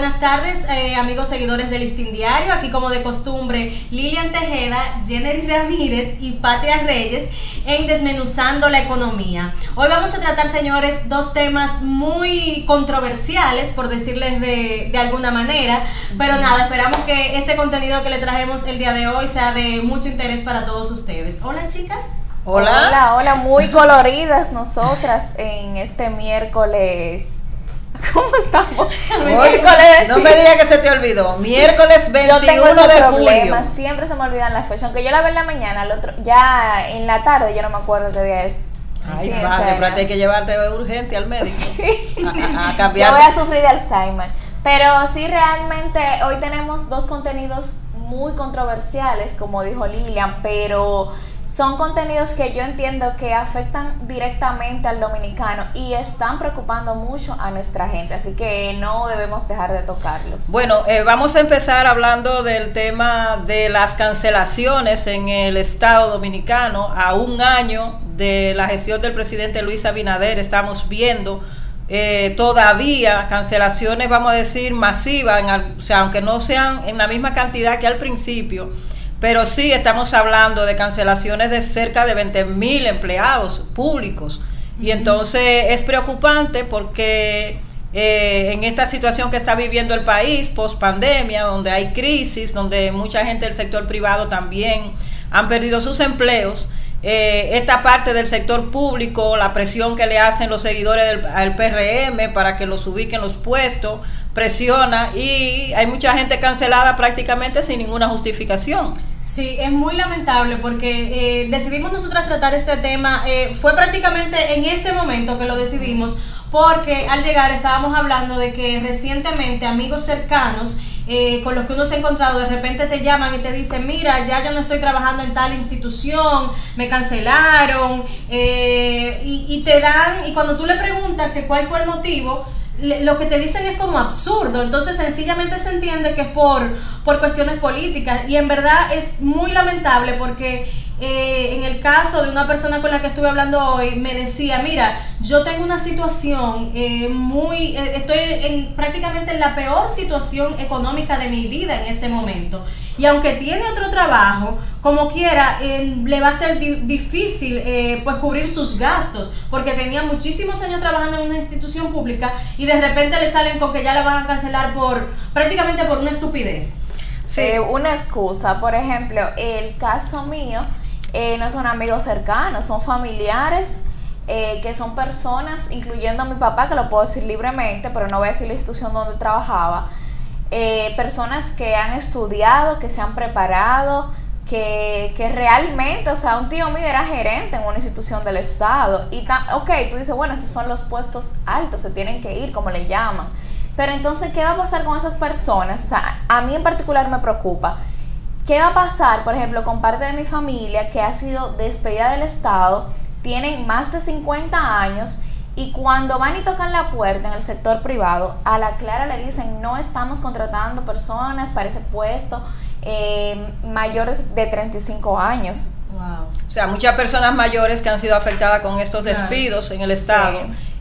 Buenas tardes, eh, amigos seguidores del Listín Diario. Aquí, como de costumbre, Lilian Tejeda, Jenny Ramírez y Patia Reyes en Desmenuzando la Economía. Hoy vamos a tratar, señores, dos temas muy controversiales, por decirles de, de alguna manera. Pero nada, esperamos que este contenido que le trajemos el día de hoy sea de mucho interés para todos ustedes. Hola, chicas. Hola. Hola, hola, muy coloridas nosotras en este miércoles ¿Cómo estamos? miércoles. No me digas que se te olvidó. Miércoles 21 yo tengo ese de problema, Siempre se me olvidan las fechas. Aunque yo la veo en la mañana, el otro, ya en la tarde yo no me acuerdo qué día es. Ay, madre, pero hay que llevarte urgente al médico. Sí. A, cambiar. Yo voy a sufrir de Alzheimer. Pero sí, realmente hoy tenemos dos contenidos muy controversiales, como dijo Lilian, pero son contenidos que yo entiendo que afectan directamente al dominicano y están preocupando mucho a nuestra gente, así que no debemos dejar de tocarlos. Bueno, eh, vamos a empezar hablando del tema de las cancelaciones en el Estado dominicano. A un año de la gestión del presidente Luis Abinader estamos viendo eh, todavía cancelaciones, vamos a decir, masivas, o sea, aunque no sean en la misma cantidad que al principio pero sí estamos hablando de cancelaciones de cerca de 20 mil empleados públicos. Y entonces es preocupante porque eh, en esta situación que está viviendo el país post pandemia, donde hay crisis, donde mucha gente del sector privado también han perdido sus empleos, eh, esta parte del sector público, la presión que le hacen los seguidores del al PRM para que los ubiquen los puestos, presiona y hay mucha gente cancelada prácticamente sin ninguna justificación. Sí, es muy lamentable porque eh, decidimos nosotras tratar este tema, eh, fue prácticamente en este momento que lo decidimos, porque al llegar estábamos hablando de que recientemente amigos cercanos eh, con los que uno se ha encontrado, de repente te llaman y te dicen, mira, ya yo no estoy trabajando en tal institución, me cancelaron, y, y, te dan, y cuando tú le preguntas que cuál fue el motivo, lo que te dicen es como absurdo, entonces sencillamente se entiende que es por, por cuestiones políticas. Y en verdad es muy lamentable porque eh, en el caso de una persona con la que estuve hablando hoy, me decía, mira, yo tengo una situación eh, muy, eh, estoy en, prácticamente en la peor situación económica de mi vida en este momento. Y aunque tiene otro trabajo, como quiera, le va a ser difícil pues cubrir sus gastos, porque tenía muchísimos años trabajando en una institución pública y de repente le salen con que ya le van a cancelar por prácticamente por una estupidez. Sí, una excusa. Por ejemplo, el caso mío, eh, no son amigos cercanos, son familiares. Eh, que son personas, incluyendo a mi papá, que lo puedo decir libremente, pero no voy a decir la institución donde trabajaba, eh, personas que han estudiado, que se han preparado, que, que, realmente, o sea, un tío mío era gerente en una institución del Estado, y ok, tú dices, bueno, esos son los puestos altos, se tienen que ir, como le llaman, pero entonces, ¿qué va a pasar con esas personas? O sea, a mí en particular me preocupa ¿Qué va a pasar, por ejemplo, con parte de mi familia que ha sido despedida del Estado, tienen más de 50 años y cuando van y tocan la puerta en el sector privado, a la clara le dicen, no estamos contratando personas para ese puesto eh, mayores de 35 años. Wow. O sea, muchas personas mayores que han sido afectadas con estos despidos en el Estado.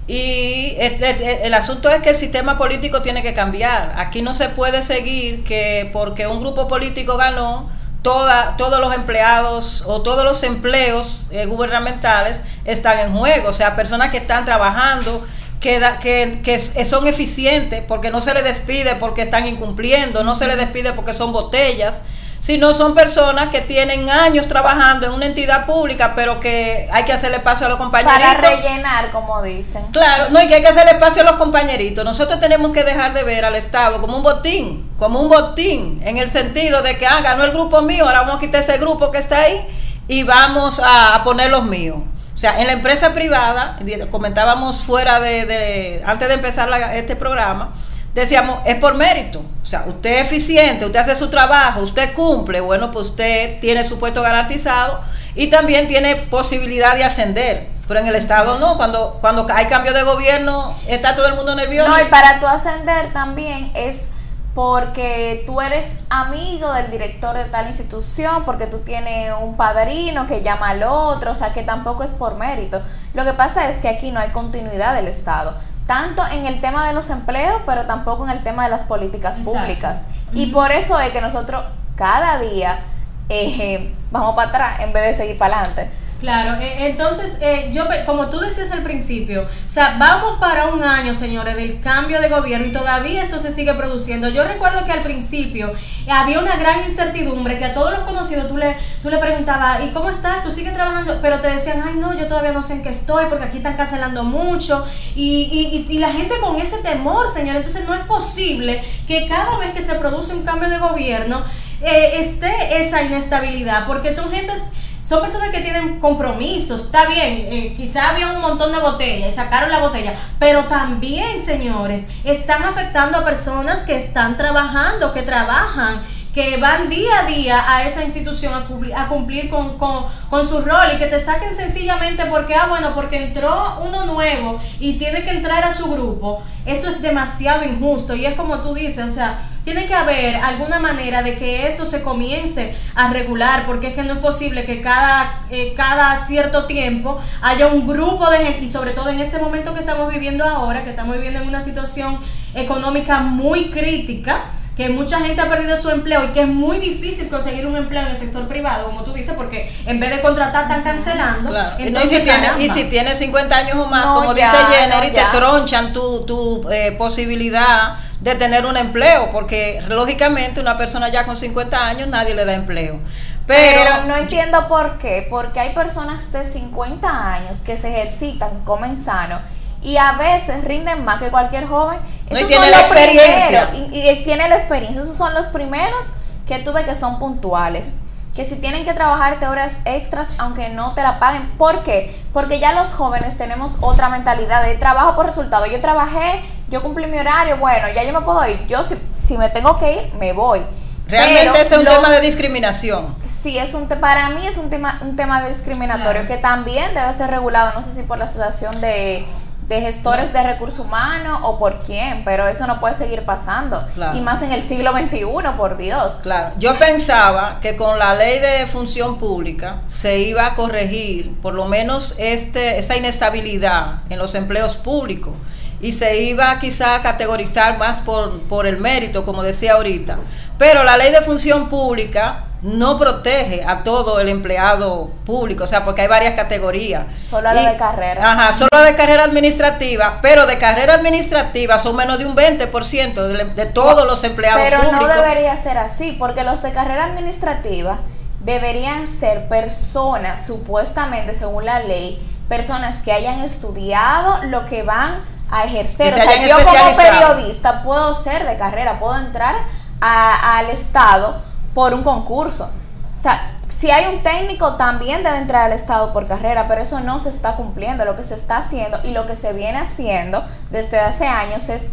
Y el, asunto es que el sistema político tiene que cambiar. Aquí no se puede seguir que porque un grupo político ganó, toda, todos los empleados o todos los empleos eh, gubernamentales están en juego. O sea, personas que están trabajando, que, que, que, son eficientes porque no se les despide porque están incumpliendo, no se les despide porque son botellas sino son personas que tienen años trabajando en una entidad pública, pero que hay que hacerle espacio a los compañeritos. Para rellenar, como dicen. Claro, no, y que hay que hacerle espacio a los compañeritos. Nosotros tenemos que dejar de ver al Estado como un botín, como un botín, en el sentido de que, ah, ganó el grupo mío, ahora vamos a quitar ese grupo que está ahí y vamos a, poner los míos. O sea, en la empresa privada, comentábamos fuera de, antes de empezar este programa, decíamos, es por mérito. O sea, usted es eficiente, usted hace su trabajo, usted cumple, bueno, pues usted tiene su puesto garantizado y también tiene posibilidad de ascender. Pero en el Estado no, cuando, cuando hay cambio de gobierno está todo el mundo nervioso. No, y para tú ascender también es porque tú eres amigo del director de tal institución, porque tú tienes un padrino que llama al otro, o sea que tampoco es por mérito. Lo que pasa es que aquí no hay continuidad del Estado tanto en el tema de los empleos, pero tampoco en el tema de las políticas Exacto. públicas. Y por eso es que nosotros cada día eh, vamos para atrás en vez de seguir para adelante. Claro, eh, entonces, eh, yo, como tú decías al principio, o sea, vamos para un año, señores, del cambio de gobierno y todavía esto se sigue produciendo. Yo recuerdo que al principio eh, había una gran incertidumbre, que a todos los conocidos tú le, tú le preguntabas, ¿y cómo estás? ¿Tú sigues trabajando? Pero te decían, ay, no, yo todavía no sé en qué estoy porque aquí están cancelando mucho. Y, y, y, y la gente con ese temor, señor, entonces no es posible que cada vez que se produce un cambio de gobierno eh, esté esa inestabilidad, porque son gentes son personas que tienen compromisos, está bien, eh, quizá había un montón de botellas y sacaron la botella, pero también, señores, están afectando a personas que están trabajando, que trabajan, que van día a día a esa institución a, cumplir- con, con- con su rol y que te saquen sencillamente porque, ah, bueno, porque entró uno nuevo y tiene que entrar a su grupo, eso es demasiado injusto y es como tú dices, o sea, tiene que haber alguna manera de que esto se comience a regular, porque es que no es posible que cada, eh, cada cierto tiempo haya un grupo de gente, y sobre todo en este momento que estamos viviendo ahora, que estamos viviendo en una situación económica muy crítica, que mucha gente ha perdido su empleo y que es muy difícil conseguir un empleo en el sector privado, como tú dices, porque en vez de contratar están cancelando. Claro. Y no, y, Entonces, si tiene, y si tienes 50 años o más, No, como ya, dice Jenner, no, y te tronchan tu, tu eh, posibilidad de tener un empleo, porque lógicamente una persona ya con 50 años nadie le da empleo. Pero, Pero, no entiendo por qué, porque hay personas de 50 años que se ejercitan, comen sano y a veces rinden más que cualquier joven. No, y tiene la experiencia. primeros, Y, y tiene la experiencia, esos son los primeros que tuve que son puntuales. Que si tienen que trabajarte horas extras, aunque no te la paguen. ¿Por qué? Porque ya los jóvenes tenemos otra mentalidad de trabajo por resultado. Yo trabajé, yo cumplí mi horario, bueno, ya yo me puedo ir. Yo si, si me tengo que ir, me voy. realmente Pero ese es un los- tema de discriminación. Sí, es un te- para mí es un tema un tema discriminatorio Claro. que también debe ser regulado, no sé si por la asociación de, de gestores de recursos humanos o por quién, pero eso no puede seguir pasando. Claro. Y más en el siglo XXI, por Dios. Claro, yo pensaba que con la ley de función pública se iba a corregir por lo menos este, esa inestabilidad en los empleos públicos y se iba quizá a categorizar más por, por el mérito, como decía ahorita. Pero la ley de función pública no protege a todo el empleado público, o sea, porque hay varias categorías. Solo a Y- de carrera. Ajá, solo de carrera administrativa, pero de carrera administrativa son menos de un 20% de, de todos los empleados Pero públicos. no debería ser así, porque los de carrera administrativa deberían ser personas, supuestamente, según la ley, personas que hayan estudiado lo que van a ejercer. Que o sea, yo como periodista puedo ser de carrera, puedo entrar al Estado por un concurso. O sea, si hay un técnico, también debe entrar al Estado por carrera, pero eso no se está cumpliendo. Lo que se está haciendo y lo que se viene haciendo desde hace años es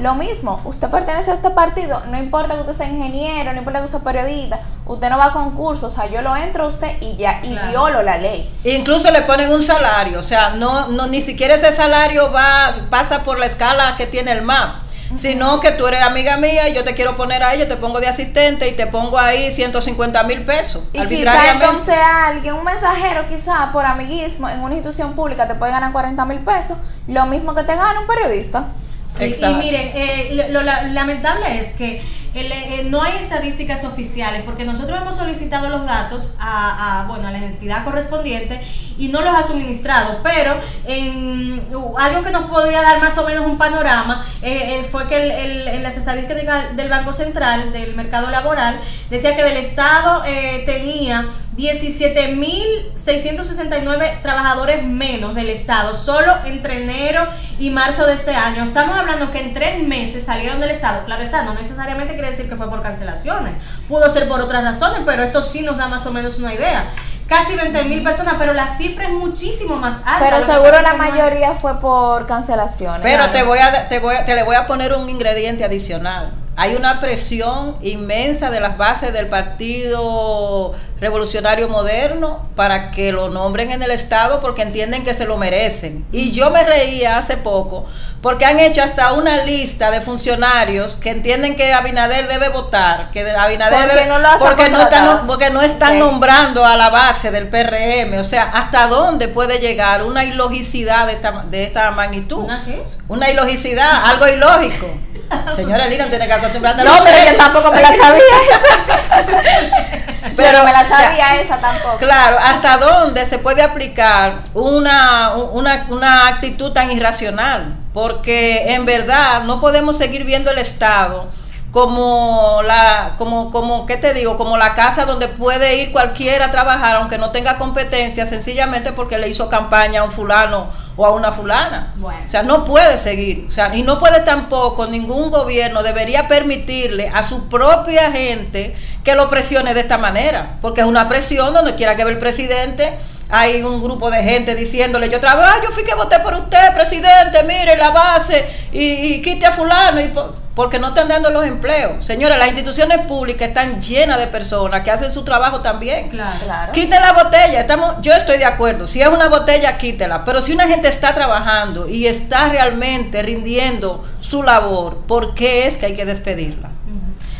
lo mismo. Usted pertenece a este partido, no importa que usted sea ingeniero, no importa que usted sea periodista, usted no va a concurso, o sea, yo lo entro a usted y ya, y Claro. violo la ley. Incluso le ponen un salario, o sea, no, no ni siquiera ese salario va pasa por la escala que tiene el MAP, sino que tú eres amiga mía y yo te quiero poner ahí, yo te pongo de asistente y te pongo ahí 150 mil pesos Y quizá entonces alguien, un mensajero quizá por amiguismo en una institución pública te puede ganar 40 mil pesos, lo mismo que te gana un periodista. Sí, Exacto. y miren, eh, lo, lo la- lamentable es que el, eh, no hay estadísticas oficiales porque nosotros hemos solicitado los datos a, a, bueno, a la entidad correspondiente y no los ha suministrado, pero en algo que nos podría dar más o menos un panorama eh, eh, fue que el- el- en las estadísticas del Banco Central del mercado laboral decía que del Estado eh, tenía 17.669 trabajadores menos del Estado, solo entre enero y marzo de este año. Estamos hablando que en tres meses salieron del Estado. Claro está, no necesariamente quiere decir que fue por cancelaciones, pudo ser por otras razones, pero esto sí nos da más o menos una idea. Casi 20.000 personas, pero la cifra es muchísimo más alta. Pero seguro la mayoría fue por cancelaciones. Pero Claro. te voy a te voy a, te le voy a poner un ingrediente adicional. Hay una presión inmensa de las bases del Partido Revolucionario Moderno para que lo nombren en el Estado porque entienden que se lo merecen. Y yo me reía hace poco porque han hecho hasta una lista de funcionarios que entienden que Abinader debe votar, que Abinader Porque debe- no porque no están porque no están nombrando a la base del PRM, o sea, hasta dónde puede llegar una ilogicidad de esta, de esta magnitud. ¿Una qué? Una ilogicidad, algo ilógico. Señora Lina, tiene que a No, los pero yo tampoco me la sabía esa. Pero me la o sea, sabía esa tampoco. Claro, hasta dónde se puede aplicar una, una, una actitud tan irracional, porque en verdad no podemos seguir viendo el Estado como la, como, como, ¿qué te digo? Como la casa donde puede ir cualquiera a trabajar, aunque no tenga competencia, sencillamente porque le hizo campaña a un fulano o a una fulana. Bueno. O sea, no puede seguir. O sea, y no puede tampoco, ningún gobierno debería permitirle a su propia gente que lo presione de esta manera. Porque es una presión donde quiera que ve el presidente. Hay un grupo de gente diciéndole, yo trabajo, "Ah, yo fui que voté por usted, presidente, mire la base y, y quite a fulano. Y porque no están dando los empleos. Señores, las instituciones públicas están llenas de personas que hacen su trabajo también. Claro. Claro. Quite la botella, estamos, yo estoy de acuerdo. Si es una botella, quítela. Pero si una gente está trabajando y está realmente rindiendo su labor, ¿por qué es que hay que despedirla?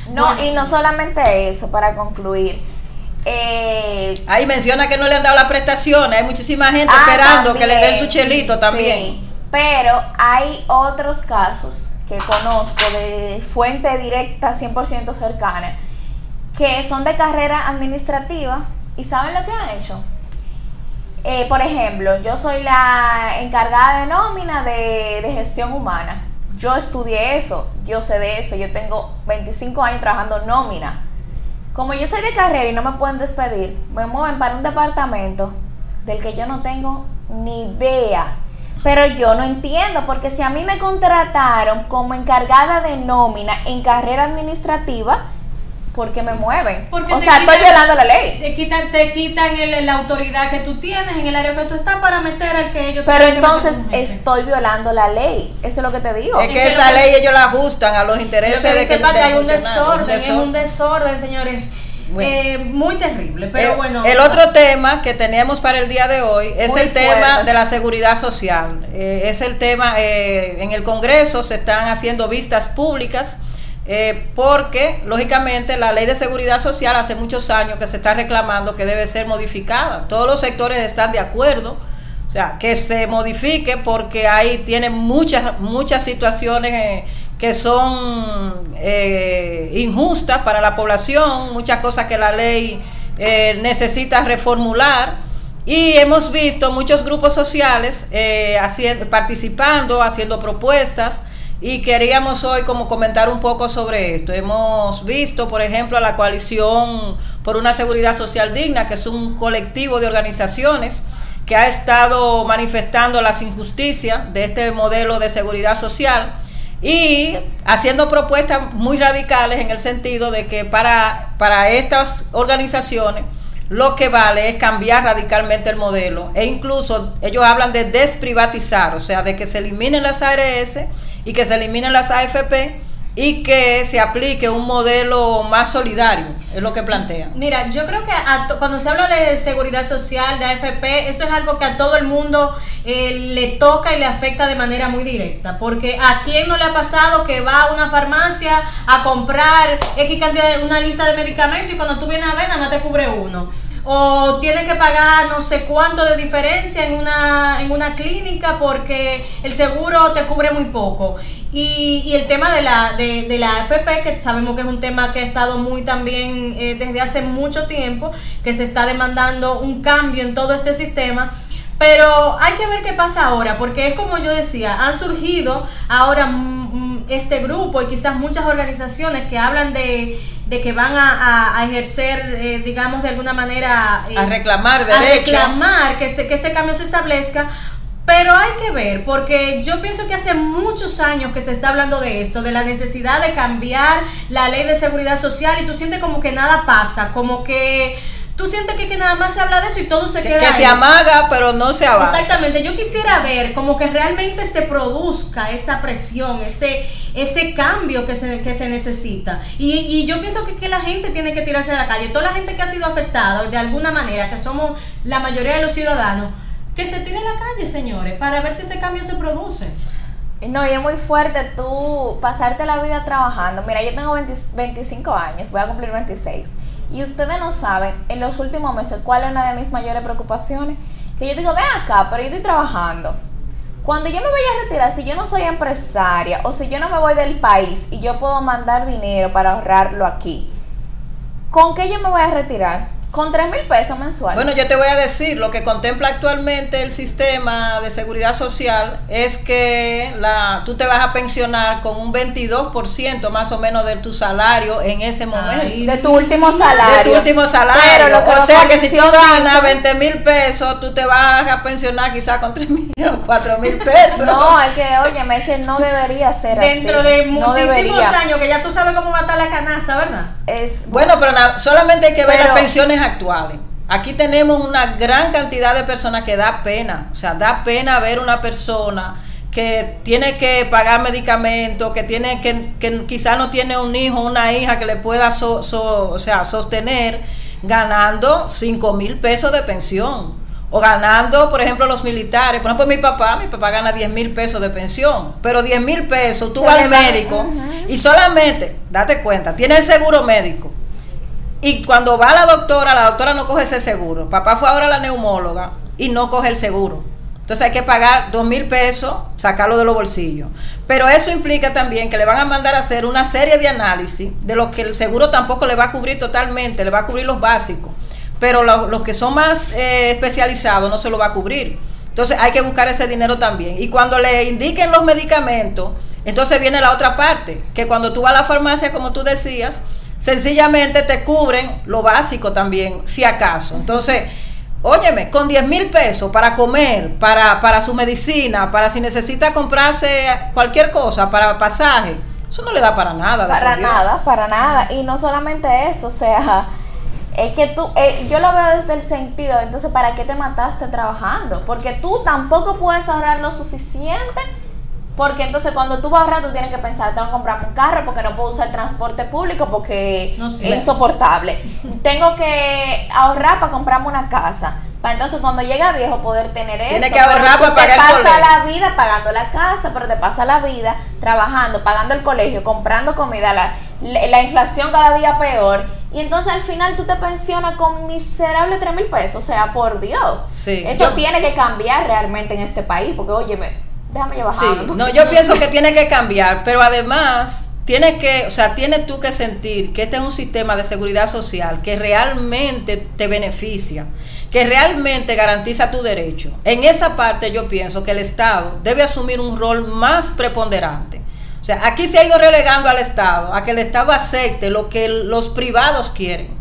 No, Bueno, y sí. no solamente eso, para concluir. Eh, Ahí menciona que no le han dado las prestaciones. Hay muchísima gente ah, esperando que le den su chelito sí, también. sí. Pero hay otros casos que conozco de fuente directa 100% cercana que son de carrera administrativa y ¿saben lo que han hecho? Eh, por ejemplo, yo soy la encargada de nómina de, de gestión humana. Yo estudié eso, yo sé de eso, yo tengo 25 años trabajando nómina. Como yo soy de carrera y no me pueden despedir, me mueven para un departamento del que yo no tengo ni idea. Pero yo no entiendo, porque si a mí me contrataron como encargada de nómina en carrera administrativa, ¿por qué me mueven? Porque o sea, estoy violando la ley. Te quitan, te quitan el- la autoridad que tú tienes en el área que tú estás para meter al que ellos Pero que entonces estoy violando la ley. Eso es lo que te digo. Es que que esa que- ley ellos la ajustan a los Lo intereses que de que del hay un funcionario, desorden, es un desorden, señores. Bueno. Eh, muy terrible, pero Eh, bueno. El otro tema que tenemos para el día de hoy es el tema de la seguridad social. Eh, es el tema, eh, en el Congreso se están haciendo vistas públicas eh, porque, lógicamente, la ley de seguridad social hace muchos años que se está reclamando que debe ser modificada. Todos los sectores están de acuerdo. O sea, que se modifique porque ahí tiene muchas, muchas situaciones eh, que son eh, injustas para la población, muchas cosas que la ley eh, necesita reformular. Y hemos visto muchos grupos sociales eh, haciendo, participando, haciendo propuestas. Y queríamos hoy como comentar un poco sobre esto. Hemos visto, por ejemplo, a la coalición por una seguridad social digna, que es un colectivo de organizaciones que ha estado manifestando las injusticias de este modelo de seguridad social y haciendo propuestas muy radicales en el sentido de que para, para estas organizaciones lo que vale es cambiar radicalmente el modelo. E incluso ellos hablan de desprivatizar, o sea, de que se eliminen las ARS y que se eliminen las AFP y que se aplique un modelo más solidario, es lo que plantean. Mira, yo creo que a cuando se habla de seguridad social, de AFP, eso es algo que a todo el mundo eh, le toca y le afecta de manera muy directa. Porque a quién no le ha pasado que va a una farmacia a comprar X cantidad de una lista de medicamentos y cuando tú vienes a ver, nada te cubre uno. O tienes que pagar no sé cuánto de diferencia en una, en una clínica porque el seguro te cubre muy poco. Y, y el tema de la, de, de la AFP, que sabemos que es un tema que ha estado muy también eh, desde hace mucho tiempo, que se está demandando un cambio en todo este sistema. Pero hay que ver qué pasa ahora, porque es como yo decía, han surgido ahora este grupo y quizás muchas organizaciones que hablan de, de que van a, a- a ejercer, eh, digamos, de alguna manera... eh, A reclamar a derechos. reclamar que, se- que este cambio se establezca. Pero hay que ver, porque yo pienso que hace muchos años que se está hablando de esto, de la necesidad de cambiar la ley de seguridad social y tú sientes como que nada pasa, como que tú sientes que, que nada más se habla de eso y todo se Que, queda que se amaga, pero no se avanza. Exactamente, yo quisiera ver como que realmente se produzca esa presión, ese, ese cambio que se, que se necesita. Y, y yo pienso que, que la gente tiene que tirarse a la calle, toda la gente que ha sido afectada de alguna manera, que somos la mayoría de los ciudadanos, que se tire a la calle, señores, para ver si ese cambio se produce. No, y es muy fuerte tú pasarte la vida trabajando. Mira, yo tengo 20 25 años, voy a cumplir 26. Y ustedes no saben en los últimos meses cuál es una de mis mayores preocupaciones. Que yo digo, ven acá, pero yo estoy trabajando. Cuando yo me voy a retirar, si yo no soy empresaria o si yo no me voy del país y yo puedo mandar dinero para ahorrarlo aquí, ¿con qué yo me voy a retirar? Con 3 mil pesos mensuales. Bueno, yo te voy a decir, lo que contempla actualmente el sistema de seguridad social es que la, tú te vas a pensionar con un 22% más o menos de tu salario en ese momento. Ay, de tu último salario. de tu último salario. Pero lo que o sea que si tú ganas dicen- 20 mil pesos, tú te vas a pensionar quizás con 3 mil o 4 mil pesos. No, es que, oye, es que no debería ser Dentro así. de No muchísimos años, que ya tú sabes cómo estar la canasta, ¿verdad? Es, Bueno, pero na- solamente hay que ver Pero- las pensiones actuales. Aquí tenemos una gran cantidad de personas que da pena. O sea, da pena ver una persona que tiene que pagar medicamentos, que tiene que, que quizás no tiene un hijo, una hija que le pueda so- so- o sea, sostener ganando 5 mil pesos de pensión. O ganando, por ejemplo, los militares. Por ejemplo, mi papá, mi papá gana 10 mil pesos de pensión. Pero 10 mil pesos, tú vas al médico y solamente, date cuenta, tiene el seguro médico. Y cuando va la doctora, la doctora no coge ese seguro. Papá fue ahora a la neumóloga y no coge el seguro. Entonces hay que pagar dos mil pesos, sacarlo de los bolsillos. Pero eso implica también que le van a mandar a hacer una serie de análisis de lo que el seguro tampoco le va a cubrir totalmente, le va a cubrir los básicos. Pero lo- los que son más eh, especializados no se lo va a cubrir. Entonces hay que buscar ese dinero también. Y cuando le indiquen los medicamentos, entonces viene la otra parte, que cuando tú vas a la farmacia, como tú decías, sencillamente te cubren lo básico también, si acaso. Entonces, óyeme, con 10 mil pesos para comer, para, para su medicina, para si necesita comprarse cualquier cosa, para pasaje, eso no le da para nada. Para nada, para nada. Y no solamente eso, o sea, es que tú, eh, yo lo veo desde el sentido, entonces, ¿para qué te mataste trabajando? Porque tú tampoco puedes ahorrar lo suficiente. Porque entonces cuando tú vas a ahorrar, tú tienes que pensar, tengo que comprarme un carro porque no puedo usar el transporte público porque No es insoportable. tengo que ahorrar para comprarme una casa. Para entonces cuando llegue a viejo poder tener eso. Tienes que ahorrar para te pagar el pasa la vida pagando la casa, pero te pasa la vida trabajando, pagando el colegio, comprando comida, la, la, la inflación cada día peor. Y entonces al final tú te pensionas con miserable 3 mil pesos. O sea, por Dios. Sí. Eso Yo- tiene que cambiar realmente en este país. Porque, oye, déjame llevar Sí, no, yo pienso que tiene que cambiar, pero además tiene que, o sea, tienes tú que sentir que este es un sistema de seguridad social que realmente te beneficia, que realmente garantiza tu derecho. En esa parte yo pienso que el Estado debe asumir un rol más preponderante. O sea, aquí se ha ido relegando al Estado, a que el Estado acepte lo que los privados quieren.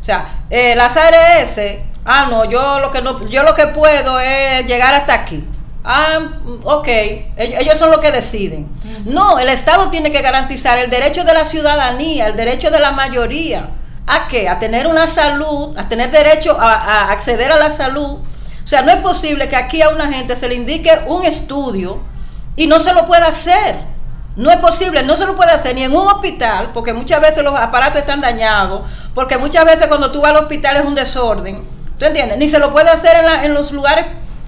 O sea, eh, las ARS, ah, no, yo lo que no, yo lo que puedo es llegar hasta aquí. Ah, mm, ok, ellos, ellos son los que deciden. No, el Estado tiene que garantizar el derecho de la ciudadanía, el derecho de la mayoría. ¿A qué? A tener una salud, a tener derecho a, a acceder a la salud. O sea, no es posible que aquí a una gente se le indique un estudio y no se lo pueda hacer. No es posible, no se lo puede hacer ni en un hospital, porque muchas veces los aparatos están dañados, porque muchas veces cuando tú vas al hospital es un desorden. ¿Tú entiendes? Ni se lo puede hacer en, la- en los lugares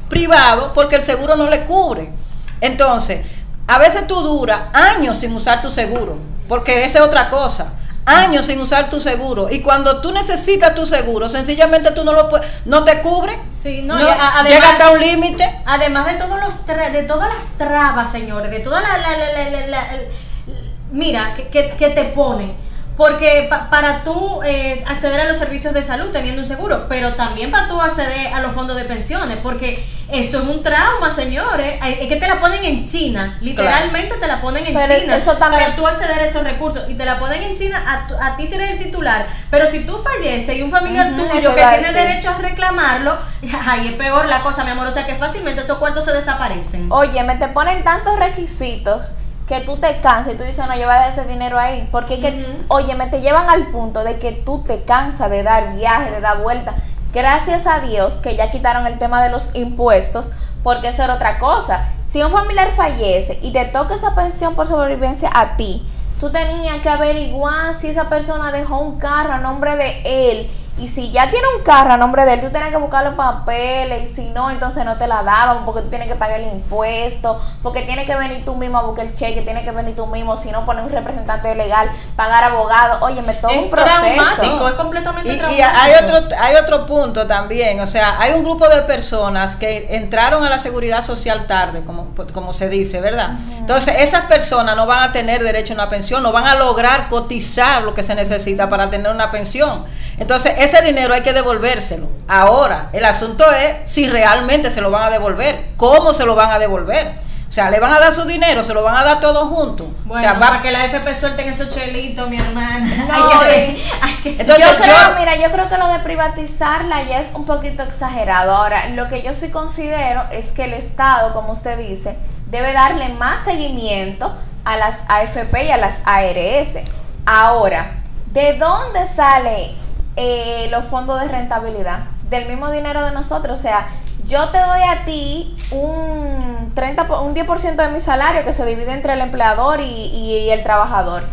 privados porque el seguro no le cubre. Entonces, a veces tú duras años sin usar tu seguro, porque esa es otra cosa. Años sin usar tu seguro. Y cuando tú necesitas tu seguro, sencillamente tú no lo puedes, no te cubre. Sí, no, además- llega hasta un límite. Además de todos los tra- de todas las trabas, señores, de toda la, mira, que, que- que te ponen. Porque pa- para tú eh, acceder a los servicios de salud teniendo un seguro, pero también para tú acceder a los fondos de pensiones, porque eso es un trauma, señores. Es que te la ponen en China, literalmente te la ponen en Pero China eso también- para tú acceder a esos recursos y te la ponen en China a, tu- a ti si eres el titular, pero si tú falleces y un familiar tuyo que tiene derecho a reclamarlo, ay, es peor la cosa, mi amor. O sea que fácilmente esos cuartos se desaparecen. Oye, me te ponen tantos requisitos que tú te cansas y tú dices, no, yo voy a dar ese dinero ahí. Porque que, oye, me te llevan al punto de que tú te cansas de dar viaje, de dar vuelta. Gracias a Dios que ya quitaron el tema de los impuestos, porque eso era otra cosa. Si un familiar fallece y te toca esa pensión por sobrevivencia a ti, tú tenías que averiguar si esa persona dejó un carro a nombre de él. Y si ya tiene un carro a nombre de él, tú tienes que buscar los papeles. Y si no, entonces no te la daban porque tú tienes que pagar el impuesto. Porque tienes que venir tú mismo a buscar el cheque. Tienes que venir tú mismo. Si no, poner un representante legal, pagar abogado. Oye, me toma Es un proceso. traumático, es completamente Y, y traumático. hay otro hay otro punto también, o sea, hay un grupo de personas que entraron a la seguridad social tarde, como, como se dice, ¿verdad? Entonces, esas personas no van a tener derecho a una pensión, no van a lograr cotizar lo que se necesita para tener una pensión. Entonces, ese dinero hay que devolvérselo. Ahora, el asunto es si realmente se lo van a devolver, cómo se lo van a devolver. O sea, le van a dar su dinero, se lo van a dar todo junto. Bueno, o sea, va- para que la FP suelten esos chelitos, mi hermana. No, hay que ser, eh. hay que ser- Entonces, yo creo, yo- mira, yo creo que lo de privatizarla ya es un poquito exagerado. Ahora, lo que yo sí considero es que el Estado, como usted dice, debe darle más seguimiento a las AFP y a las ARS. Ahora, ¿de dónde sale eh, los fondos de rentabilidad? Del mismo dinero de nosotros. O sea, yo te doy a ti un 30, po- un 10% de mi salario que se divide entre el empleador y, y- y el trabajador.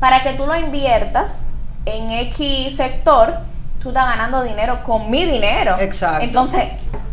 Para que tú lo inviertas en X sector, tú estás ganando dinero con mi dinero. Exacto. Entonces,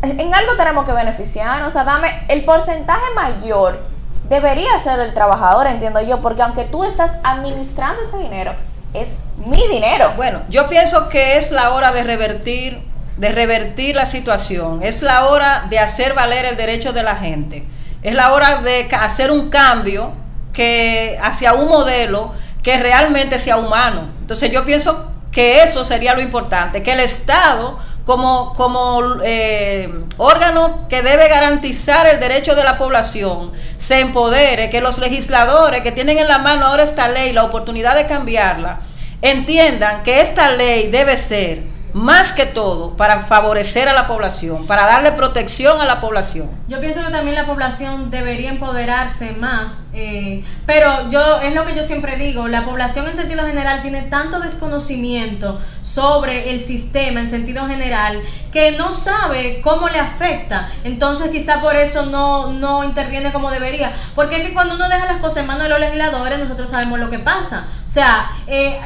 en algo tenemos que beneficiarnos. O sea, dame el porcentaje mayor. Debería ser el trabajador, entiendo yo, porque aunque tú estás administrando ese dinero, es mi dinero. Bueno, yo pienso que es la hora de revertir, de revertir la situación. Es la hora de hacer valer el derecho de la gente. Es la hora de hacer un cambio que hacia un modelo que realmente sea humano. Entonces yo pienso que eso sería lo importante, que el Estado como, como eh, órgano que debe garantizar el derecho de la población se empodere, que los legisladores que tienen en la mano ahora esta ley, la oportunidad de cambiarla, entiendan que esta ley debe ser más que todo para favorecer a la población, para darle protección a la población. Yo pienso que también la población debería empoderarse más, eh, pero yo es lo que yo siempre digo, la población en sentido general tiene tanto desconocimiento sobre el sistema en sentido general que no sabe cómo le afecta, entonces quizá por eso no, no interviene como debería, porque es que cuando uno deja las cosas en manos de los legisladores nosotros sabemos lo que pasa, o sea, eh,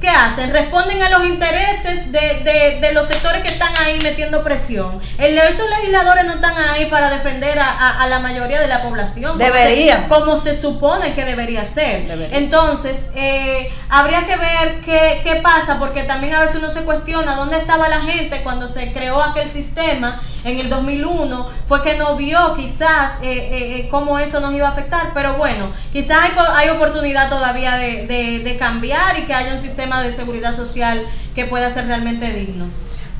¿qué, hacen? Responden a los intereses de- de los sectores que están ahí metiendo presión. El, esos legisladores no están ahí para defender a, a- a la mayoría de la población. como Deberían. se- Como se, supone que debería ser. Entonces, eh, habría que ver qué, qué pasa, porque también a veces uno se cuestiona dónde estaba la gente cuando se creó aquel sistema en el 2001. Fue que no vio quizás eh, eh, eh, cómo eso nos iba a afectar. Pero bueno, quizás hay, hay oportunidad todavía de, de- de cambiar y que haya un sistema de seguridad social que pueda ser realmente digno.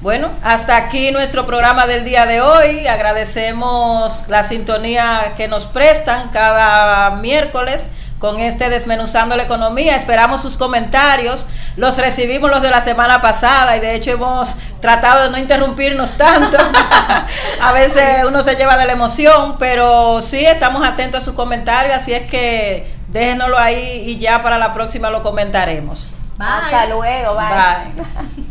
Bueno, hasta aquí nuestro programa del día de hoy. Agradecemos la sintonía que nos prestan cada miércoles con este Desmenuzando la Economía. Esperamos sus comentarios. Los recibimos los de la semana pasada y de hecho hemos tratado de no interrumpirnos tanto. a veces uno se lleva de la emoción, pero sí estamos atentos a sus comentarios, así es que déjenoslo ahí y ya para la próxima lo comentaremos. Bye. Hasta luego, bye. Bye.